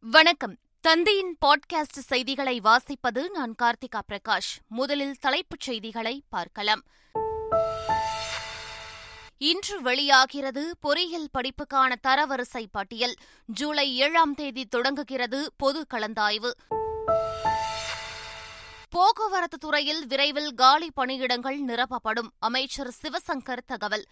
வணக்கம். தந்தையின் பாட்காஸ்ட் செய்திகளை வாசிப்பது நான் கார்த்திகா பிரகாஷ். முதலில் தலைப்புச் செய்திகளை பார்க்கலாம். இன்று வெளியாகிறது பொறியியல் படிப்புக்கான தரவரிசை பட்டியல். ஜூலை ஏழாம் தேதி தொடங்குகிறது பொது கலந்தாய்வு. போக்குவரத்து துறையில் விரைவில் காலி பணியிடங்கள் நிரப்பப்படும். அமைச்சர் சிவசங்கர் தகவல்.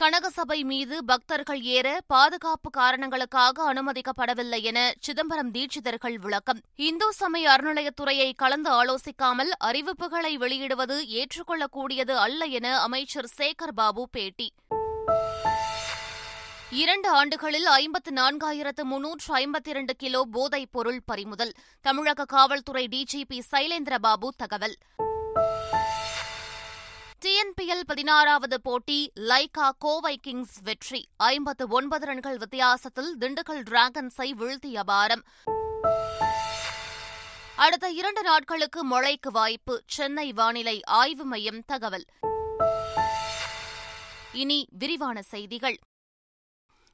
கனகசபை மீது பக்தர்கள் ஏற பாதுகாப்பு காரணங்களுக்காக அனுமதிக்கப்படவில்லை என சிதம்பரம் தீட்சிதர்கள் விளக்கம். இந்து சமய அறநிலையத்துறையை கலந்து ஆலோசிக்காமல் அறிவிப்புகளை வெளியிடுவது ஏற்றுக்கொள்ளக்கூடியது அல்ல என அமைச்சர் சேகர் பாபு பேட்டி. இரண்டு ஆண்டுகளில் ஐம்பத்து நான்காயிரத்து முன்னூற்று ஐம்பத்தி இரண்டு கிலோ போதைப் பொருள் பறிமுதல். தமிழக காவல்துறை டிஜிபி சைலேந்திரபாபு தகவல். டிஎன்பிஎல் பதினாறாவது போட்டி லைகா கோவை கிங்ஸ் வெற்றி. ஐம்பத்து ஒன்பது ரன்கள் வித்தியாசத்தில் திண்டுக்கல் டிராகன்ஸை வீழ்த்திய பாரம். அடுத்த இரண்டு நாட்களுக்கு மழைக்கு வாய்ப்பு சென்னை வானிலை ஆய்வு மையம் தகவல். இனி விரிவான செய்திகள்.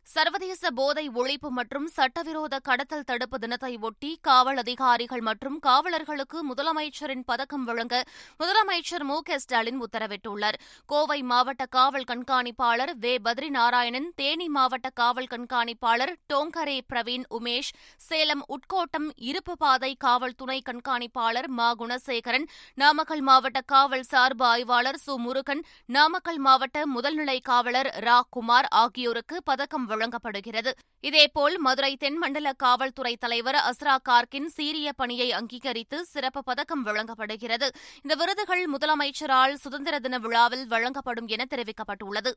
சர்வதேச போதை ஒழிப்பு மற்றும் சட்டவிரோத கடத்தல் தடுப்பு தினத்தை ஒட்டி காவல் அதிகாரிகள் மற்றும் காவலர்களுக்கு முதலமைச்சரின் பதக்கம் வழங்க முதலமைச்சர் மு க ஸ்டாலின் உத்தரவிட்டுள்ளார். கோவை மாவட்ட காவல் கண்காணிப்பாளர் வே. பத்ரி நாராயணன் தேனி மாவட்ட காவல் கண்காணிப்பாளர் டோங்கரே பிரவீன் உமேஷ் சேலம் உட்கோட்டம் இருப்பு பாதை காவல் துணை கண்காணிப்பாளர் மா. குணசேகரன் நாமக்கல் மாவட்ட காவல் சார்பு ஆய்வாளர் சு. முருகன் நாமக்கல் மாவட்ட முதல்நிலை காவலர் ரா. குமார் ஆகியோருக்கு பதக்கம் வழங்கப்படுகிறது. இதேபோல் மதுரை தென்மண்டல காவல்துறை தலைவர் அஸ்ரா கார்கின் சீரிய பணியை அங்கீகரித்து சிறப்பு பதக்கம் வழங்கப்படுகிறது. இந்த விருதுகள் முதலமைச்சரால் சுதந்திர தின விழாவில் வழங்கப்படும் என தெரிவிக்கப்பட்டுள்ளது.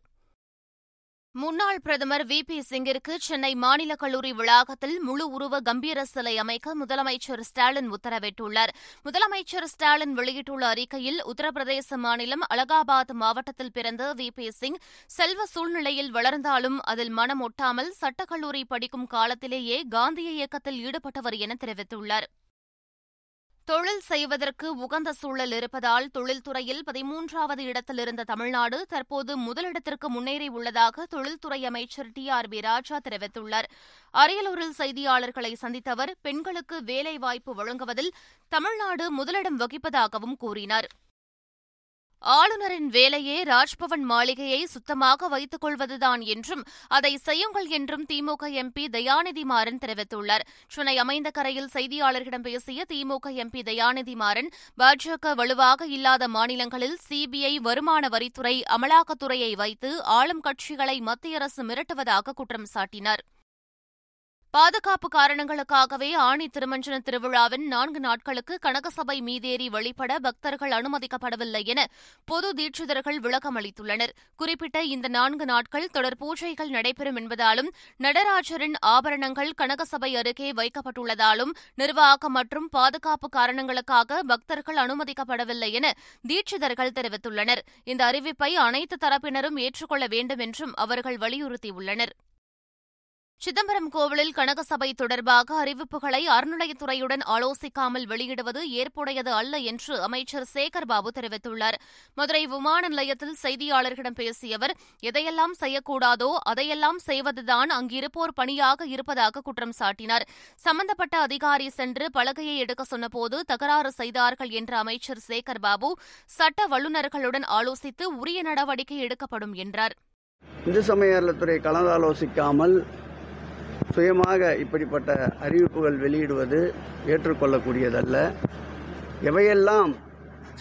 முன்னாள் பிரதமர் வி. பி. சிங்கிற்கு சென்னை மாநில கல்லூரி வளாகத்தில் முழு உருவ கம்பீர சிலை அமைக்க முதலமைச்சர் ஸ்டாலின் உத்தரவிட்டுள்ளார். முதலமைச்சர் ஸ்டாலின் வெளியிட்டுள்ள அறிக்கையில் உத்தரப்பிரதேச மாநிலம் அலகாபாத் மாவட்டத்தில் பிறந்த வி. பி. சிங் செல்வ சூழ்நிலையில் வளர்ந்தாலும் அதில் மனம் ஒட்டாமல் சட்டக்கல்லூரி படிக்கும் காலத்திலேயே காந்திய இயக்கத்தில் ஈடுபட்டவர் என தெரிவித்துள்ளார். தொழில் செய்வதற்கு உகந்த சூழல் இருப்பதால் தொழில்துறையில் பதிமூன்றாவது இடத்தில் இருந்த தமிழ்நாடு தற்போது முதலிடத்திற்கு முன்னேறி உள்ளதாக தொழில்துறை அமைச்சர் டி ஆர் பி ராஜா தெரிவித்துள்ளார். அரியலூரில் செய்தியாளர்களை சந்தித்த அவர் பெண்களுக்கு வேலைவாய்ப்பு வழங்குவதில் தமிழ்நாடு முதலிடம் வகிப்பதாகவும் கூறினார். ஆளுநரின் வேலையே ராஜ்பவன் மாளிகையை சுத்தமாக வைத்துக் கொள்வதுதான் என்றும் அதை செய்யுங்கள் என்றும் திமுக எம்பி தயாநிதி மாறன் தெரிவித்துள்ளார். சென்னை அமைந்த கரையில் செய்தியாளர்களிடம் பேசிய திமுக எம்பி தயாநிதி மாறன் பாஜக வலுவாக இல்லாத மாநிலங்களில் சிபிஐ வருமான வரித்துறை அமலாக்கத்துறையை வைத்து ஆளும் கட்சிகளை மத்திய அரசு மிரட்டுவதாக குற்றம் சாட்டினார். பாதுகாப்பு காரணங்களுக்காகவே ஆணி திருமஞ்சன திருவிழாவின் நான்கு நாட்களுக்கு கனகசபை மீதேறி வழிபட பக்தர்கள் அனுமதிக்கப்படவில்லை என பொது தீட்சிதர்கள் விளக்கம் அளித்துள்ளனர். குறிப்பிட்ட இந்த நான்கு நாட்கள் தொடர் பூஜைகள் நடைபெறும் என்பதாலும் நடராஜரின் ஆபரணங்கள் கனகசபை அருகே வைக்கப்பட்டுள்ளதாலும் நிர்வாகம் மற்றும் பாதுகாப்பு காரணங்களுக்காக பக்தர்கள் அனுமதிக்கப்படவில்லை என தீட்சிதர்கள் தெரிவித்துள்ளனர். இந்த அறிவிப்பை அனைத்து தரப்பினரும் ஏற்றுக்கொள்ள வேண்டும் என்றும் அவர்கள் வலியுறுத்தியுள்ளனர். சிதம்பரம் கோவிலில் கனகசபை தொடர்பாக அறிவிப்புகளை அறநிலையத்துறையுடன் ஆலோசிக்காமல் வெளியிடுவது ஏற்புடையது அல்ல என்று அமைச்சர் சேகர்பாபு தெரிவித்துள்ளார். மதுரை விமான நிலையத்தில் செய்தியாளர்களிடம் பேசிய அவர் எதையெல்லாம் செய்யக்கூடாதோ அதையெல்லாம் செய்வதுதான் அங்கிருப்போர் பணியாக இருப்பதாக குற்றம் சாட்டினார். சம்பந்தப்பட்ட அதிகாரி சென்று பலகையை எடுக்க சொன்னபோது தகராறு செய்தார்கள் என்ற அமைச்சர் சேகர்பாபு சட்ட வல்லுநர்களுடன் ஆலோசித்து உரிய நடவடிக்கை எடுக்கப்படும் என்றார். இந்து சமயத்துறை கலந்தாலோசிக்காமல் சுயமாக இப்படிப்பட்ட அறிவிப்புகள் வெளியிடுவது ஏற்றுக்கொள்ளக்கூடியதல்ல. எவையெல்லாம்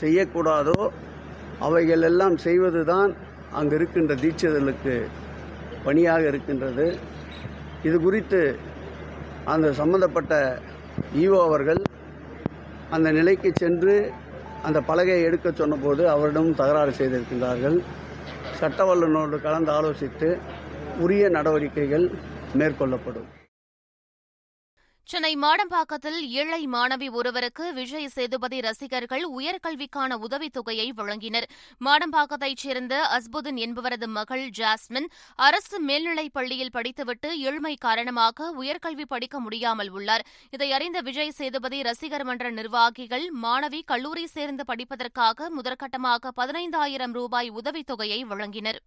செய்யக்கூடாதோ அவைகளெல்லாம் செய்வதுதான் அங்கு இருக்கின்ற தீட்சிதர்களுக்கு பணியாக இருக்கின்றது. இது குறித்து அந்த சம்பந்தப்பட்ட ஈவோ அவர்கள் அந்த நிலைக்கு சென்று அந்த பலகையை எடுக்க சொன்னபோது அவரிடம் தகராறு செய்திருக்கின்றார்கள். சட்ட வல்லுநரோடு கலந்து ஆலோசித்து உரிய நடவடிக்கைகள் மேற்கொள்ளப்படும். சென்னை மாடம்பாக்கத்தில் ஏழை மாணவி ஒருவருக்கு விஜய் சேதுபதி ரசிகர்கள் உயர்கல்விக்கான உதவித்தொகையை வழங்கினர். மாடம்பாக்கத்தைச் சேர்ந்த அஸ்புதன் என்பவரது மகள் ஜாஸ்மின் அரசு மேல்நிலைப் பள்ளியில் படித்துவிட்டு ஏழ்மை காரணமாக உயர்கல்வி படிக்க முடியாமல் உள்ளார். இதை அறிந்த விஜய் சேதுபதி ரசிகர் மன்ற நிர்வாகிகள் மாணவி கல்லூரி சேர்ந்து படிப்பதற்காக முதற்கட்டமாக பதினைந்தாயிரம் ரூபாய் உதவித்தொகையை வழங்கினர்.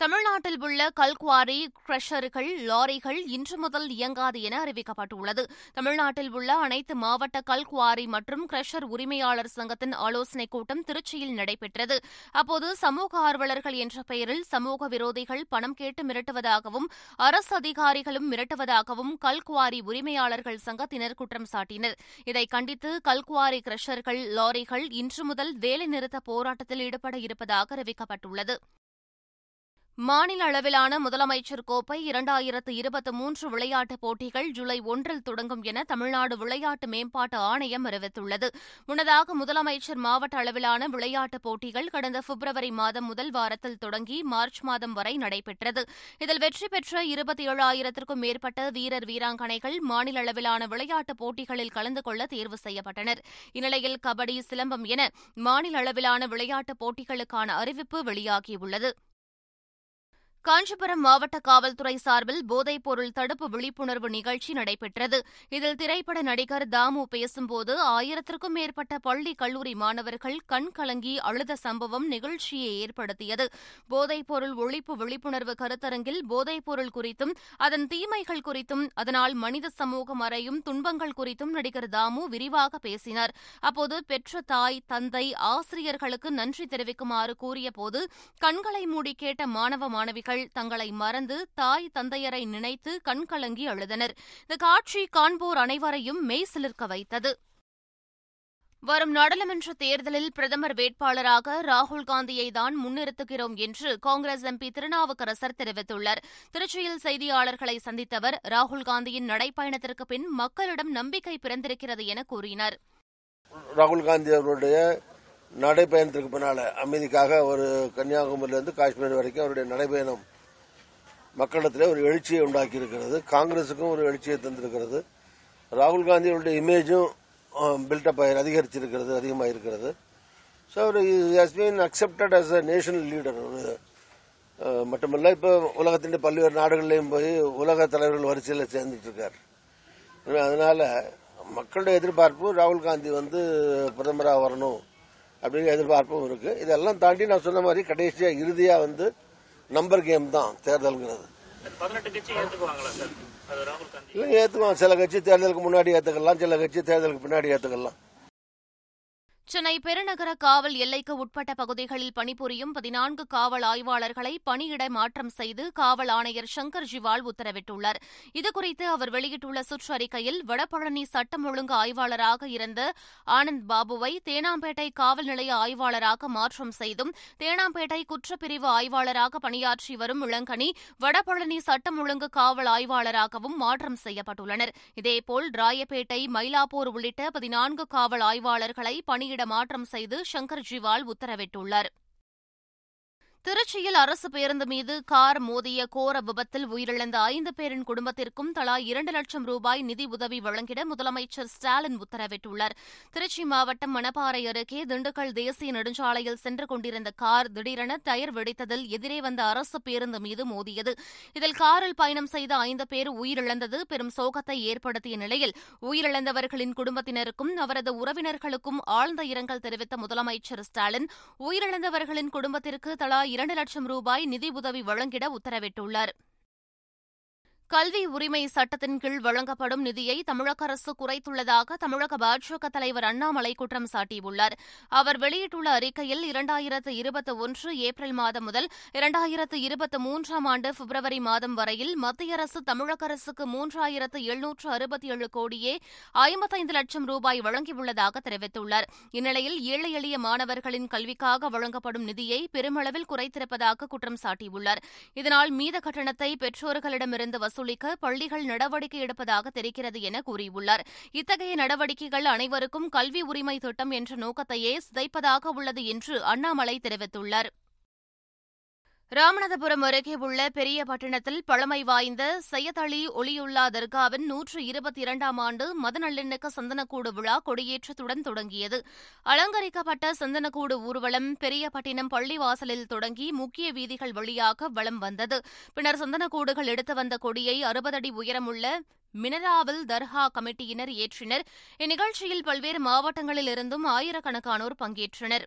தமிழ்நாட்டில் உள்ள கல்குவாரி கிரஷர்கள் லாரிகள் இன்று முதல் இயங்காது என அறிவிக்கப்பட்டுள்ளது. தமிழ்நாட்டில் உள்ள அனைத்து மாவட்ட கல்குவாரி மற்றும் கிரஷர் உரிமையாளர் சங்கத்தின் ஆலோசனைக் கூட்டம் திருச்சியில் நடைபெற்றது. அப்போது சமூக ஆர்வலர்கள் என்ற பெயரில் சமூக விரோதிகள் பணம் கேட்டு மிரட்டுவதாகவும் அரசு அதிகாரிகளும் மிரட்டுவதாகவும் கல்குவாரி உரிமையாளர்கள் சங்கத்தினர் குற்றம் சாட்டினர். இதை கண்டித்து கல்குவாரி கிரஷர்கள் லாரிகள் இன்று முதல் வேலைநிறுத்த போராட்டத்தில் ஈடுபட இருப்பதாக அறிவிக்கப்பட்டுள்ளது. மாநில அளவிலான முதலமைச்சர் கோப்பை இரண்டாயிரத்து இருபத்தி மூன்று விளையாட்டுப் போட்டிகள் ஜூலை ஒன்றில் தொடங்கும் என தமிழ்நாடு விளையாட்டு மேம்பாட்டு ஆணையம் அறிவித்துள்ளது. முன்னதாக முதலமைச்சர் மாவட்ட அளவிலான விளையாட்டுப் போட்டிகள் கடந்த பிப்ரவரி மாதம் முதல் வாரத்தில் தொடங்கி மார்ச் மாதம் வரை நடைபெற்றது. இதில் வெற்றி பெற்ற இருபத்தி ஏழாயிரத்திற்கும் மேற்பட்ட வீரர் வீராங்கனைகள் மாநில அளவிலான விளையாட்டுப் போட்டிகளில் கலந்து கொள்ள தேர்வு செய்யப்பட்டனர். இந்நிலையில் கபடி சிலம்பம் என மாநில அளவிலான விளையாட்டுப் போட்டிகளுக்கான அறிவிப்பு வெளியாகியுள்ளது. காஞ்சிபுரம் மாவட்ட காவல்துறை சார்பில் போதைப்பொருள் தடுப்பு விழிப்புணர்வு நிகழ்ச்சி நடைபெற்றது. இதில் திரைப்பட நடிகர் தாமு பேசும்போது ஆயிரத்திற்கும் மேற்பட்ட பள்ளி கல்லூரி மாணவர்கள் கண் கலங்கி அழுத சம்பவம் நிகழ்ச்சியை ஏற்படுத்தியது. போதைப்பொருள் ஒழிப்பு விழிப்புணர்வு கருத்தரங்கில் போதைப்பொருள் குறித்தும் அதன் தீமைகள் குறித்தும் அதனால் மனித சமூகம் அறையும் துன்பங்கள் குறித்தும் நடிகர் தாமு விரிவாக பேசினார். அப்போது பெற்ற தாய் தந்தை ஆசிரியர்களுக்கு நன்றி தெரிவிக்குமாறு கூறியபோது கண்களை மூடி கேட்ட மாணவ மாணவிகள் தங்களை மறந்து தாய் தந்தையரை நினைத்து கண்கலங்கி அழுதனர். இந்த காட்சி காண்போர் அனைவரையும் மெய்சிலிர்க்க வைத்தது. வரும் நாடாளுமன்ற தேர்தலில் பிரதமர் வேட்பாளராக ராகுல் காந்தியை தான் முன்னிறுத்துகிறோம் என்று காங்கிரஸ் எம்பி திருநாவுக்கரசர் தெரிவித்துள்ளார். திருச்சியில் செய்தியாளர்களை சந்தித்தவர் ராகுல் காந்தியின் நடைப்பயணத்திற்கு பின் மக்களிடம் நம்பிக்கை பிறந்திருக்கிறது என கூறினார். ராகுல் காந்தி அவருடைய நடைப்பயணத்திற்கு பின்னால அமைதிக்காக ஒரு கன்னியாகுமரியிலிருந்து காஷ்மீர் வரைக்கும் அவருடைய நடைபயணம் மக்களிடத்தில் ஒரு எழுச்சியை உண்டாக்கி இருக்கிறது காங்கிரசுக்கும் ஒரு எழுச்சியை தந்திருக்கிறது. ராகுல் காந்தியுடைய இமேஜும் பில்டப் ஆகி அதிகரிச்சிருக்கிறது அதிகமாக இருக்கிறது so our has been accepted as a national leader ஒரு மட்டுமல்ல இப்போ உலகத்தின் பல்வேறு நாடுகள்லையும் போய் உலக தலைவர்கள் வரிசையில் சேர்ந்துட்டு இருக்கார் அதனால மக்களுடைய எதிர்பார்ப்பு ராகுல் காந்தி வந்து பிரதமராக வரணும். அப்படிங்கிற எதிர்பார்ப்பும் இருக்கு. இதெல்லாம் தாண்டி நான் சொன்ன மாதிரி கடைசியா இறுதியா வந்து நம்பர் கேம் தான் தேர்தல்ங்கிறது. இல்லை ஏத்துக்குவாங்க. சில கட்சி தேர்தலுக்கு முன்னாடி ஏத்துக்கலாம் சில கட்சி தேர்தலுக்கு பின்னாடி ஏத்துக்கலாம். சென்னை பெருநகர காவல் எல்லைக்கு உட்பட்ட பகுதிகளில் பணிபுரியும் பதினான்கு காவல் ஆய்வாளர்களை பணியிட மாற்றம் செய்து காவல் ஆணையர் சங்கர் ஜிவால் உத்தரவிட்டுள்ளார். இதுகுறித்து அவர் வெளியிட்டுள்ள சுற்றறிக்கையில் வடபழனி சட்டம் ஒழுங்கு ஆய்வாளராக இருந்த ஆனந்த் பாபுவை தேனாம்பேட்டை காவல் நிலைய ஆய்வாளராக மாற்றம் செய்தும் தேனாம்பேட்டை குற்றப்பிரிவு ஆய்வாளராக பணியாற்றி வரும் இளங்கனி வடபழனி சட்டம் ஒழுங்கு காவல் ஆய்வாளராகவும் மாற்றம் செய்யப்பட்டுள்ளனர். இதேபோல் ராயப்பேட்டை மயிலாப்பூர் உள்ளிட்ட பதினான்கு காவல் ஆய்வாளர்களை பணியிட மாற்றம் செய்து சங்கர் ஜிவால் உத்தரவிட்டுள்ளார். திருச்சியில் அரசு பேருந்து மீது கார் மோதிய கோர விபத்தில் உயிரிழந்த ஐந்து பேரின் குடும்பத்திற்கும் தலா இரண்டு லட்சம் ரூபாய் நிதி உதவி வழங்கிட முதலமைச்சர் ஸ்டாலின் உத்தரவிட்டுள்ளார். திருச்சி மாவட்டம் மணப்பாறை அருகே திண்டுக்கல் தேசிய நெடுஞ்சாலையில் சென்று கொண்டிருந்த கார் திடீரென டயர் வெடித்ததில் எதிரே வந்த அரசு பேருந்து மீது மோதியது. இதில் காரில் பயணம் செய்த ஐந்து பேர் உயிரிழந்தது. பெரும் சோகத்தை ஏற்படுத்திய நிலையில் உயிரிழந்தவர்களின் குடும்பத்தினருக்கும் அவரது உறவினர்களுக்கும் ஆழ்ந்த இரங்கல் தெரிவித்த முதலமைச்சர் ஸ்டாலின் உயிரிழந்தவர்களின் குடும்பத்திற்கு தலா இரண்டு லட்சம் ரூபாய் நிதி உதவி வழங்கிட உத்தரவிட்டுள்ளார். கல்வி உரிமை சட்டத்தின் கீழ் வழங்கப்படும் நிதியை தமிழக அரசு குறைத்துள்ளதாக தமிழக பாஜக தலைவர் அண்ணாமலை குற்றம் சாட்டியுள்ளார். அவர் வெளியிட்டுள்ள அறிக்கையில் இரண்டாயிரத்து இருபத்தி ஒன்று ஏப்ரல் மாதம் முதல் இரண்டாயிரத்து இருபத்தி மூன்றாம் ஆண்டு பிப்ரவரி மாதம் வரையில் மத்திய அரசு தமிழக அரசுக்கு மூன்றாயிரத்து எழுநூற்று அறுபத்தி ஏழு கோடியே ஐம்பத்தைந்து லட்சம் ரூபாய் வழங்கியுள்ளதாக தெரிவித்துள்ளார். இந்நிலையில் ஏழை எளிய மாணவர்களின் கல்விக்காக வழங்கப்படும் நிதியை பெருமளவில் குறைத்திருப்பதாக குற்றம் சாட்டியுள்ளார். இதனால் மீத கட்டணத்தை பெற்றோர்களிடமிருந்து வசூலிக்க பள்ளிகள் நடவடிக்கை எடுப்பதாக தெரிகிறது என கூறியுள்ளார். இத்தகைய நடவடிக்கைகள் அனைவருக்கும் கல்வி உரிமை திட்டம் என்ற நோக்கத்தையே சிதைப்பதாக உள்ளது என்று அண்ணாமலை தெரிவித்துள்ளார். ராமநாதபுரம் அருகே உள்ள பெரியபட்டினத்தில் பழமை வாய்ந்த சையதளி ஒளியுல்லா தர்காவின் நூற்று இருபத்தி இரண்டாம் ஆண்டு மத நல்லிணக்க சந்தனக்கூடு விழா கொடியேற்றத்துடன் தொடங்கியது. அலங்கரிக்கப்பட்ட சந்தனக்கூடு ஊர்வலம் பெரியபட்டினம் பள்ளிவாசலில் தொடங்கி முக்கிய வீதிகள் வழியாக வலம் வந்தது. பின்னர் சந்தனக்கூடுகள் எடுத்து வந்த கொடியை அறுபது அடி உயரமுள்ள மினராவில் தர்கா கமிட்டியினர் ஏற்றினர். இந்நிகழ்ச்சியில் பல்வேறு மாவட்டங்களிலிருந்தும் ஆயிரக்கணக்கானோர் பங்கேற்றனர்.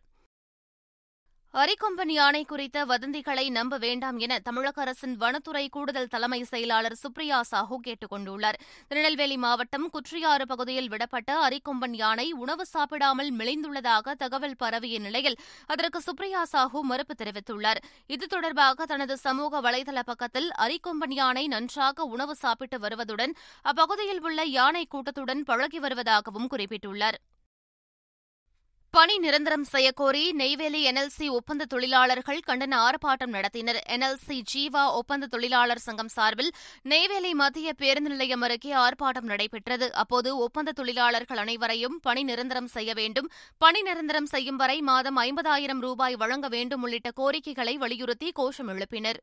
அரிக்கொம்பன் யானை குறித்த வதந்திகளை நம்ப வேண்டாம் என தமிழக அரசின் வனத்துறை கூடுதல் தலைமை செயலாளர் சுப்ரியா சாஹூ கேட்டுக் கொண்டுள்ளார். திருநெல்வேலி மாவட்டம் குற்றியாறு பகுதியில் விடப்பட்ட அரிக்கொம்பன் யானை உணவு சாப்பிடாமல் மெலிந்துள்ளதாக தகவல் பரவிய நிலையில் அதற்கு சுப்ரியா சாஹூ மறுப்பு தெரிவித்துள்ளார். இது தொடர்பாக தனது சமூக வலைதள பக்கத்தில் அரிக்கொம்பன் யானை நன்றாக உணவு சாப்பிட்டு வருவதுடன் அப்பகுதியில் உள்ள யானை கூட்டத்துடன் பழகி வருவதாகவும் குறிப்பிட்டுள்ளார். பணி நிரந்தரம் செய்யக்கோரி நெய்வேலி என்எல்சி ஒப்பந்த தொழிலாளர்கள் கண்டன ஆர்ப்பாட்டம் நடத்தினர். என்எல்சி ஜீவா ஒப்பந்த தொழிலாளர் சங்கம் சார்பில் நெய்வேலி மத்திய பேருந்து நிலையம் அருகே ஆர்ப்பாட்டம் நடைபெற்றது. அப்போது ஒப்பந்த தொழிலாளர்கள் அனைவரையும் பணி நிரந்தரம் செய்ய வேண்டும். பணி நிரந்தரம் செய்யும் வரை மாதம் ஐம்பதாயிரம் ரூபாய் வழங்க வேண்டும் உள்ளிட்ட கோரிக்கைகளை வலியுறுத்தி கோஷம் எழுப்பினர்.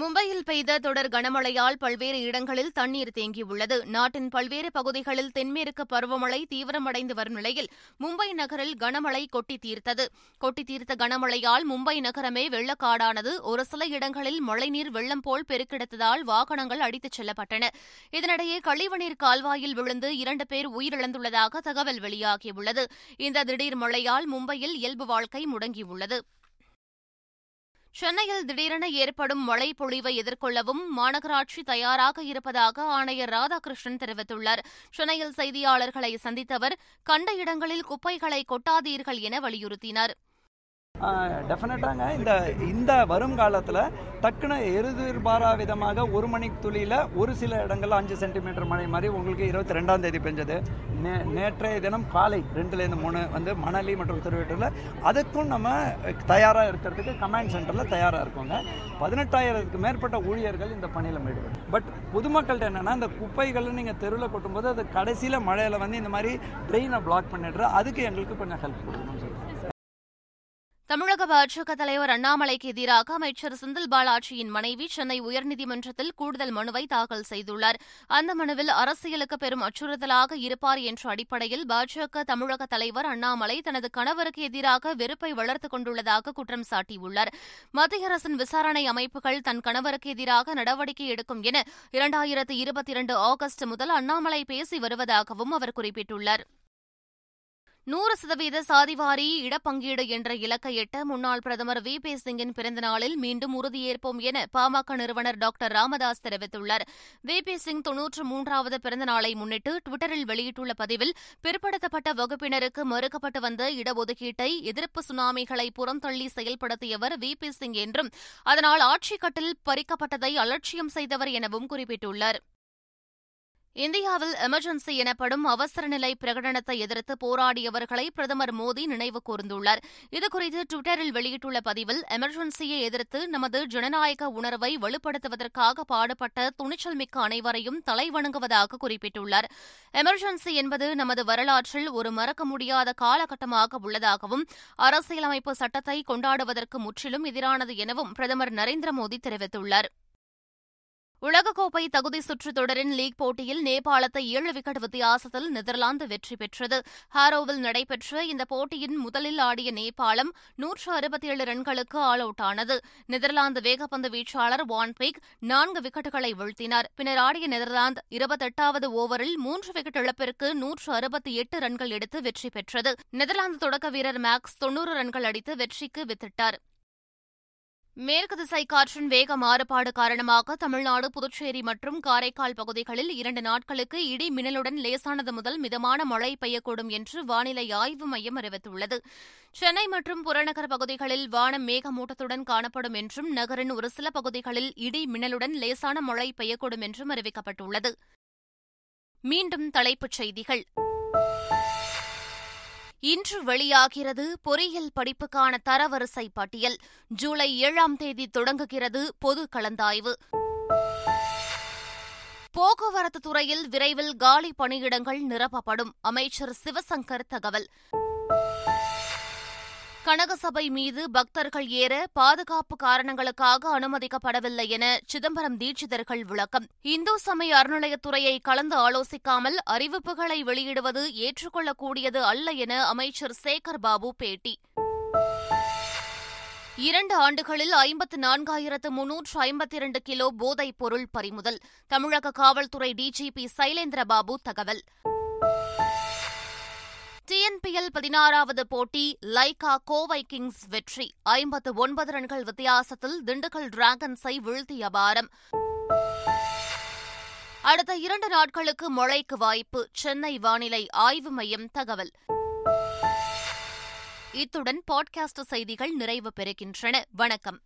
மும்பையில் பெய்த தொடர் கனமழையால் பல்வேறு இடங்களில் தண்ணீர் தேங்கியுள்ளது. நாட்டின் பல்வேறு பகுதிகளில் தென்மேற்கு பருவமழை தீவிரமடைந்து வரும் நிலையில் மும்பை நகரில் கனமழை கொட்டி தீர்த்தது. கொட்டி தீர்த்த கனமழையால் மும்பை நகரமே வெள்ளக்காடானது. ஒரு சில இடங்களில் மழைநீர் வெள்ளம் போல் பெருக்கெடுத்ததால் வாகனங்கள் அடித்துச் செல்லப்பட்டன. இதனிடையே கழிவுநீர் கால்வாயில் விழுந்து இரண்டு பேர் உயிரிழந்துள்ளதாக தகவல் வெளியாகியுள்ளது. இந்த திடீர் மழையால் மும்பையில் இயல்பு வாழ்க்கை முடங்கியுள்ளது. சென்னையில் திடீரென ஏற்படும் மழை பொழிவை எதிர்கொள்ளவும் மாநகராட்சி தயாராக இருப்பதாக ஆணையர் ராதாகிருஷ்ணன் தெரிவித்துள்ளார். சென்னையில் செய்தியாளர்களை சந்தித்த அவர் கண்ட இடங்களில் குப்பைகளை கொட்டாதீர்கள் என வலியுறுத்தினார். டெஃபினட்டாங்க. இந்த இந்த வருங்காலத்தில் டக்குன்னு எதிர்பாரா விதமாக ஒரு மணி துளியில் ஒரு சில இடங்களில் அஞ்சு சென்டிமீட்டர் மழை மாதிரி உங்களுக்கு இருபத்தி ரெண்டாம் தேதி பெஞ்சது. நே நேற்றைய தினம் காலை ரெண்டுலேருந்து மூணு வந்து மணலி மற்றும் திருவெட்டூரில் அதுக்கும் நம்ம தயாராக இருக்கிறதுக்கு கமாண்ட் சென்டரில் தயாராக இருக்கோங்க. பதினெட்டாயிரத்துக்கு மேற்பட்ட ஊழியர்கள் இந்த பணியில் ஈடுபடும் பட் பொதுமக்கள்கிட்ட என்னென்னா இந்த குப்பைகளை நீங்கள் தெருவில் கொட்டும்போது அது கடைசியில் மழையில் வந்து இந்த மாதிரி ட்ரெயினை பிளாக் பண்ணிடுற அதுக்கு எங்களுக்கு கொஞ்சம் ஹெல்ப் கொடுக்கணும்னு சொல்லுங்கள் தமிழக பாஜக தலைவர் அண்ணாமலைக்கு எதிராக அமைச்சர் செந்தில் பாலாஜியின் மனைவி சென்னை உயர்நீதிமன்றத்தில் கூடுதல் மனுவை தாக்கல் செய்துள்ளார். அந்த மனுவில் அரசியலுக்கு பெரும் அச்சுறுத்தலாக இருப்பார் என்ற அடிப்படையில் பாஜக தமிழக தலைவர் அண்ணாமலை தனது கணவருக்கு எதிராக வெறுப்பை வளர்த்துக் கொண்டுள்ளதாக குற்றம் சாட்டியுள்ளார். மத்திய அரசின் விசாரணை அமைப்புகள் தன் கணவருக்கு எதிராக நடவடிக்கை எடுக்கும் என இரண்டாயிரத்து இருபத்தி இரண்டு ஆகஸ்ட் முதல் அண்ணாமலை பேசி வருவதாகவும் அவர் குறிப்பிட்டுள்ளார். நூறு சதவீத சாதிவாரி இடப்பங்கீடு என்ற இலக்கை எட்ட முன்னாள் பிரதமர் வி. பி. சிங்கின் பிறந்தநாளில் மீண்டும் உறுதியேற்போம் என பாமக நிறுவனர் டாக்டர் ராமதாஸ் தெரிவித்துள்ளார். வி. பி. சிங் தொன்னூற்று மூன்றாவது பிறந்தநாளை முன்னிட்டு டுவிட்டரில் வெளியிட்டுள்ள பதிவில் பிற்படுத்தப்பட்ட வகுப்பினருக்கு மறுக்கப்பட்டு வந்த இடஒதுக்கீட்டை எதிர்ப்பு சுனாமிகளை புறந்தள்ளி செயல்படுத்தியவர் வி. பி. சிங் என்றும் அதனால் ஆட்சிக்கட்டில் பறிக்கப்பட்டதை அலட்சியம் செய்தவர் எனவும் குறிப்பிட்டுள்ளார். இந்தியாவில் எமர்ஜென்சி எனப்படும் அவசர நிலை பிரகடனத்தை எதிர்த்து போராடியவர்களை பிரதமர் மோடி நினைவு கூர்ந்துள்ளார். இதுகுறித்து டுவிட்டரில் வெளியிட்டுள்ள பதிவில் எமர்ஜென்சியை எதிர்த்து நமது ஜனநாயக உணர்வை வலுப்படுத்துவதற்காக பாடுபட்ட துணிச்சல் மிக்க அனைவரையும் தலைவணங்குவதாக குறிப்பிட்டுள்ளார். எமர்ஜென்சி என்பது நமது வரலாற்றில் ஒரு மறக்க முடியாத காலகட்டமாக உள்ளதாகவும் அரசியலமைப்பு சட்டத்தை கொண்டாடுவதற்கு முற்றிலும் எதிரானது எனவும் பிரதமர் நரேந்திர மோடி தெரிவித்துள்ளார். உலகக்கோப்பை தகுதி சுற்று தொடரின் லீக் போட்டியில் நேபாளத்தை ஏழு விக்கெட் வித்தியாசத்தில் நெதர்லாந்து வெற்றி பெற்றது. ஹாரோவில் நடைபெற்ற இந்த போட்டியின் முதலில் ஆடிய நேபாளம் நூற்று அறுபத்தி ஏழு ரன்களுக்கு ஆல் அவுட் ஆனது. நெதர்லாந்து வேகப்பந்து வீச்சாளர் வான்பேக் நான்கு விக்கெட்டுகளை வீழ்த்தினார். பின்னர் ஆடிய நெதர்லாந்து இருபத்தெட்டாவது ஓவரில் மூன்று விக்கெட் இழப்பிற்கு நூற்று அறுபத்தி எட்டு ரன்கள் எடுத்து வெற்றி பெற்றது. நெதர்லாந்து தொடக்க வீரர் மேக்ஸ் தொன்னூறு ரன்கள் அடித்து வெற்றிக்கு வித்திட்டார். மேற்கு திசை காற்றின் வேக மாறுபாடு காரணமாக தமிழ்நாடு புதுச்சேரி மற்றும் காரைக்கால் பகுதிகளில் இரண்டு நாட்களுக்கு இடி மின்னலுடன் லேசானது முதல் மிதமான மழை பெய்யக்கூடும் என்று வானிலை ஆய்வு மையம் அறிவித்துள்ளது. சென்னை மற்றும் புறநகர் பகுதிகளில் வானம் மேகமூட்டத்துடன் காணப்படும் என்றும் நகரின் ஒரு சில பகுதிகளில் இடி மின்னலுடன் லேசான மழை பெய்யக்கூடும் என்றும் அறிவிக்கப்பட்டுள்ளது. மீண்டும் தலைப்புச் செய்திகள். இன்று வெளியாகிறது பொறியியல் படிப்புக்கான தரவரிசை பட்டியல். ஜூலை ஏழாம் தேதி தொடங்குகிறது பொது கலந்தாய்வு. போக்குவரத்து துறையில் விரைவில் காலி பணியிடங்கள் நிரப்பப்படும். அமைச்சர் சிவசங்கர் தகவல். கனகசபை மீது பக்தர்கள் ஏற பாதுகாப்பு காரணங்களுக்காக அனுமதிக்கப்படவில்லை என சிதம்பரம் தீட்சிதர்கள் விளக்கம். இந்து சமய அறநிலையத்துறையை கலந்து ஆலோசிக்காமல் அறிவிப்புகளை வெளியிடுவது ஏற்றுக்கொள்ளக்கூடியது அல்ல என அமைச்சர் சேகர் பாபு பேட்டி. இரண்டு ஆண்டுகளில் ஐம்பத்து நான்காயிரத்து முன்னூற்று ஐம்பத்தி இரண்டு கிலோ போதைப் பொருள் பறிமுதல். தமிழக காவல்துறை டிஜிபி சைலேந்திரபாபு தகவல். டிஎன்பிஎல் பதினாறாவது போட்டி லைகா கோவை கிங்ஸ் வெற்றி. ஐம்பத்து ஒன்பது ரன்கள் வித்தியாசத்தில் திண்டுக்கல் டிராகன்ஸை வீழ்த்திய பாரம். அடுத்த இரண்டு நாட்களுக்கு மழைக்கு வாய்ப்பு சென்னை வானிலை ஆய்வு மையம் தகவல். இத்துடன் பாட்காஸ்ட் செய்திகள் நிறைவு பெறுகின்றன. வணக்கம்.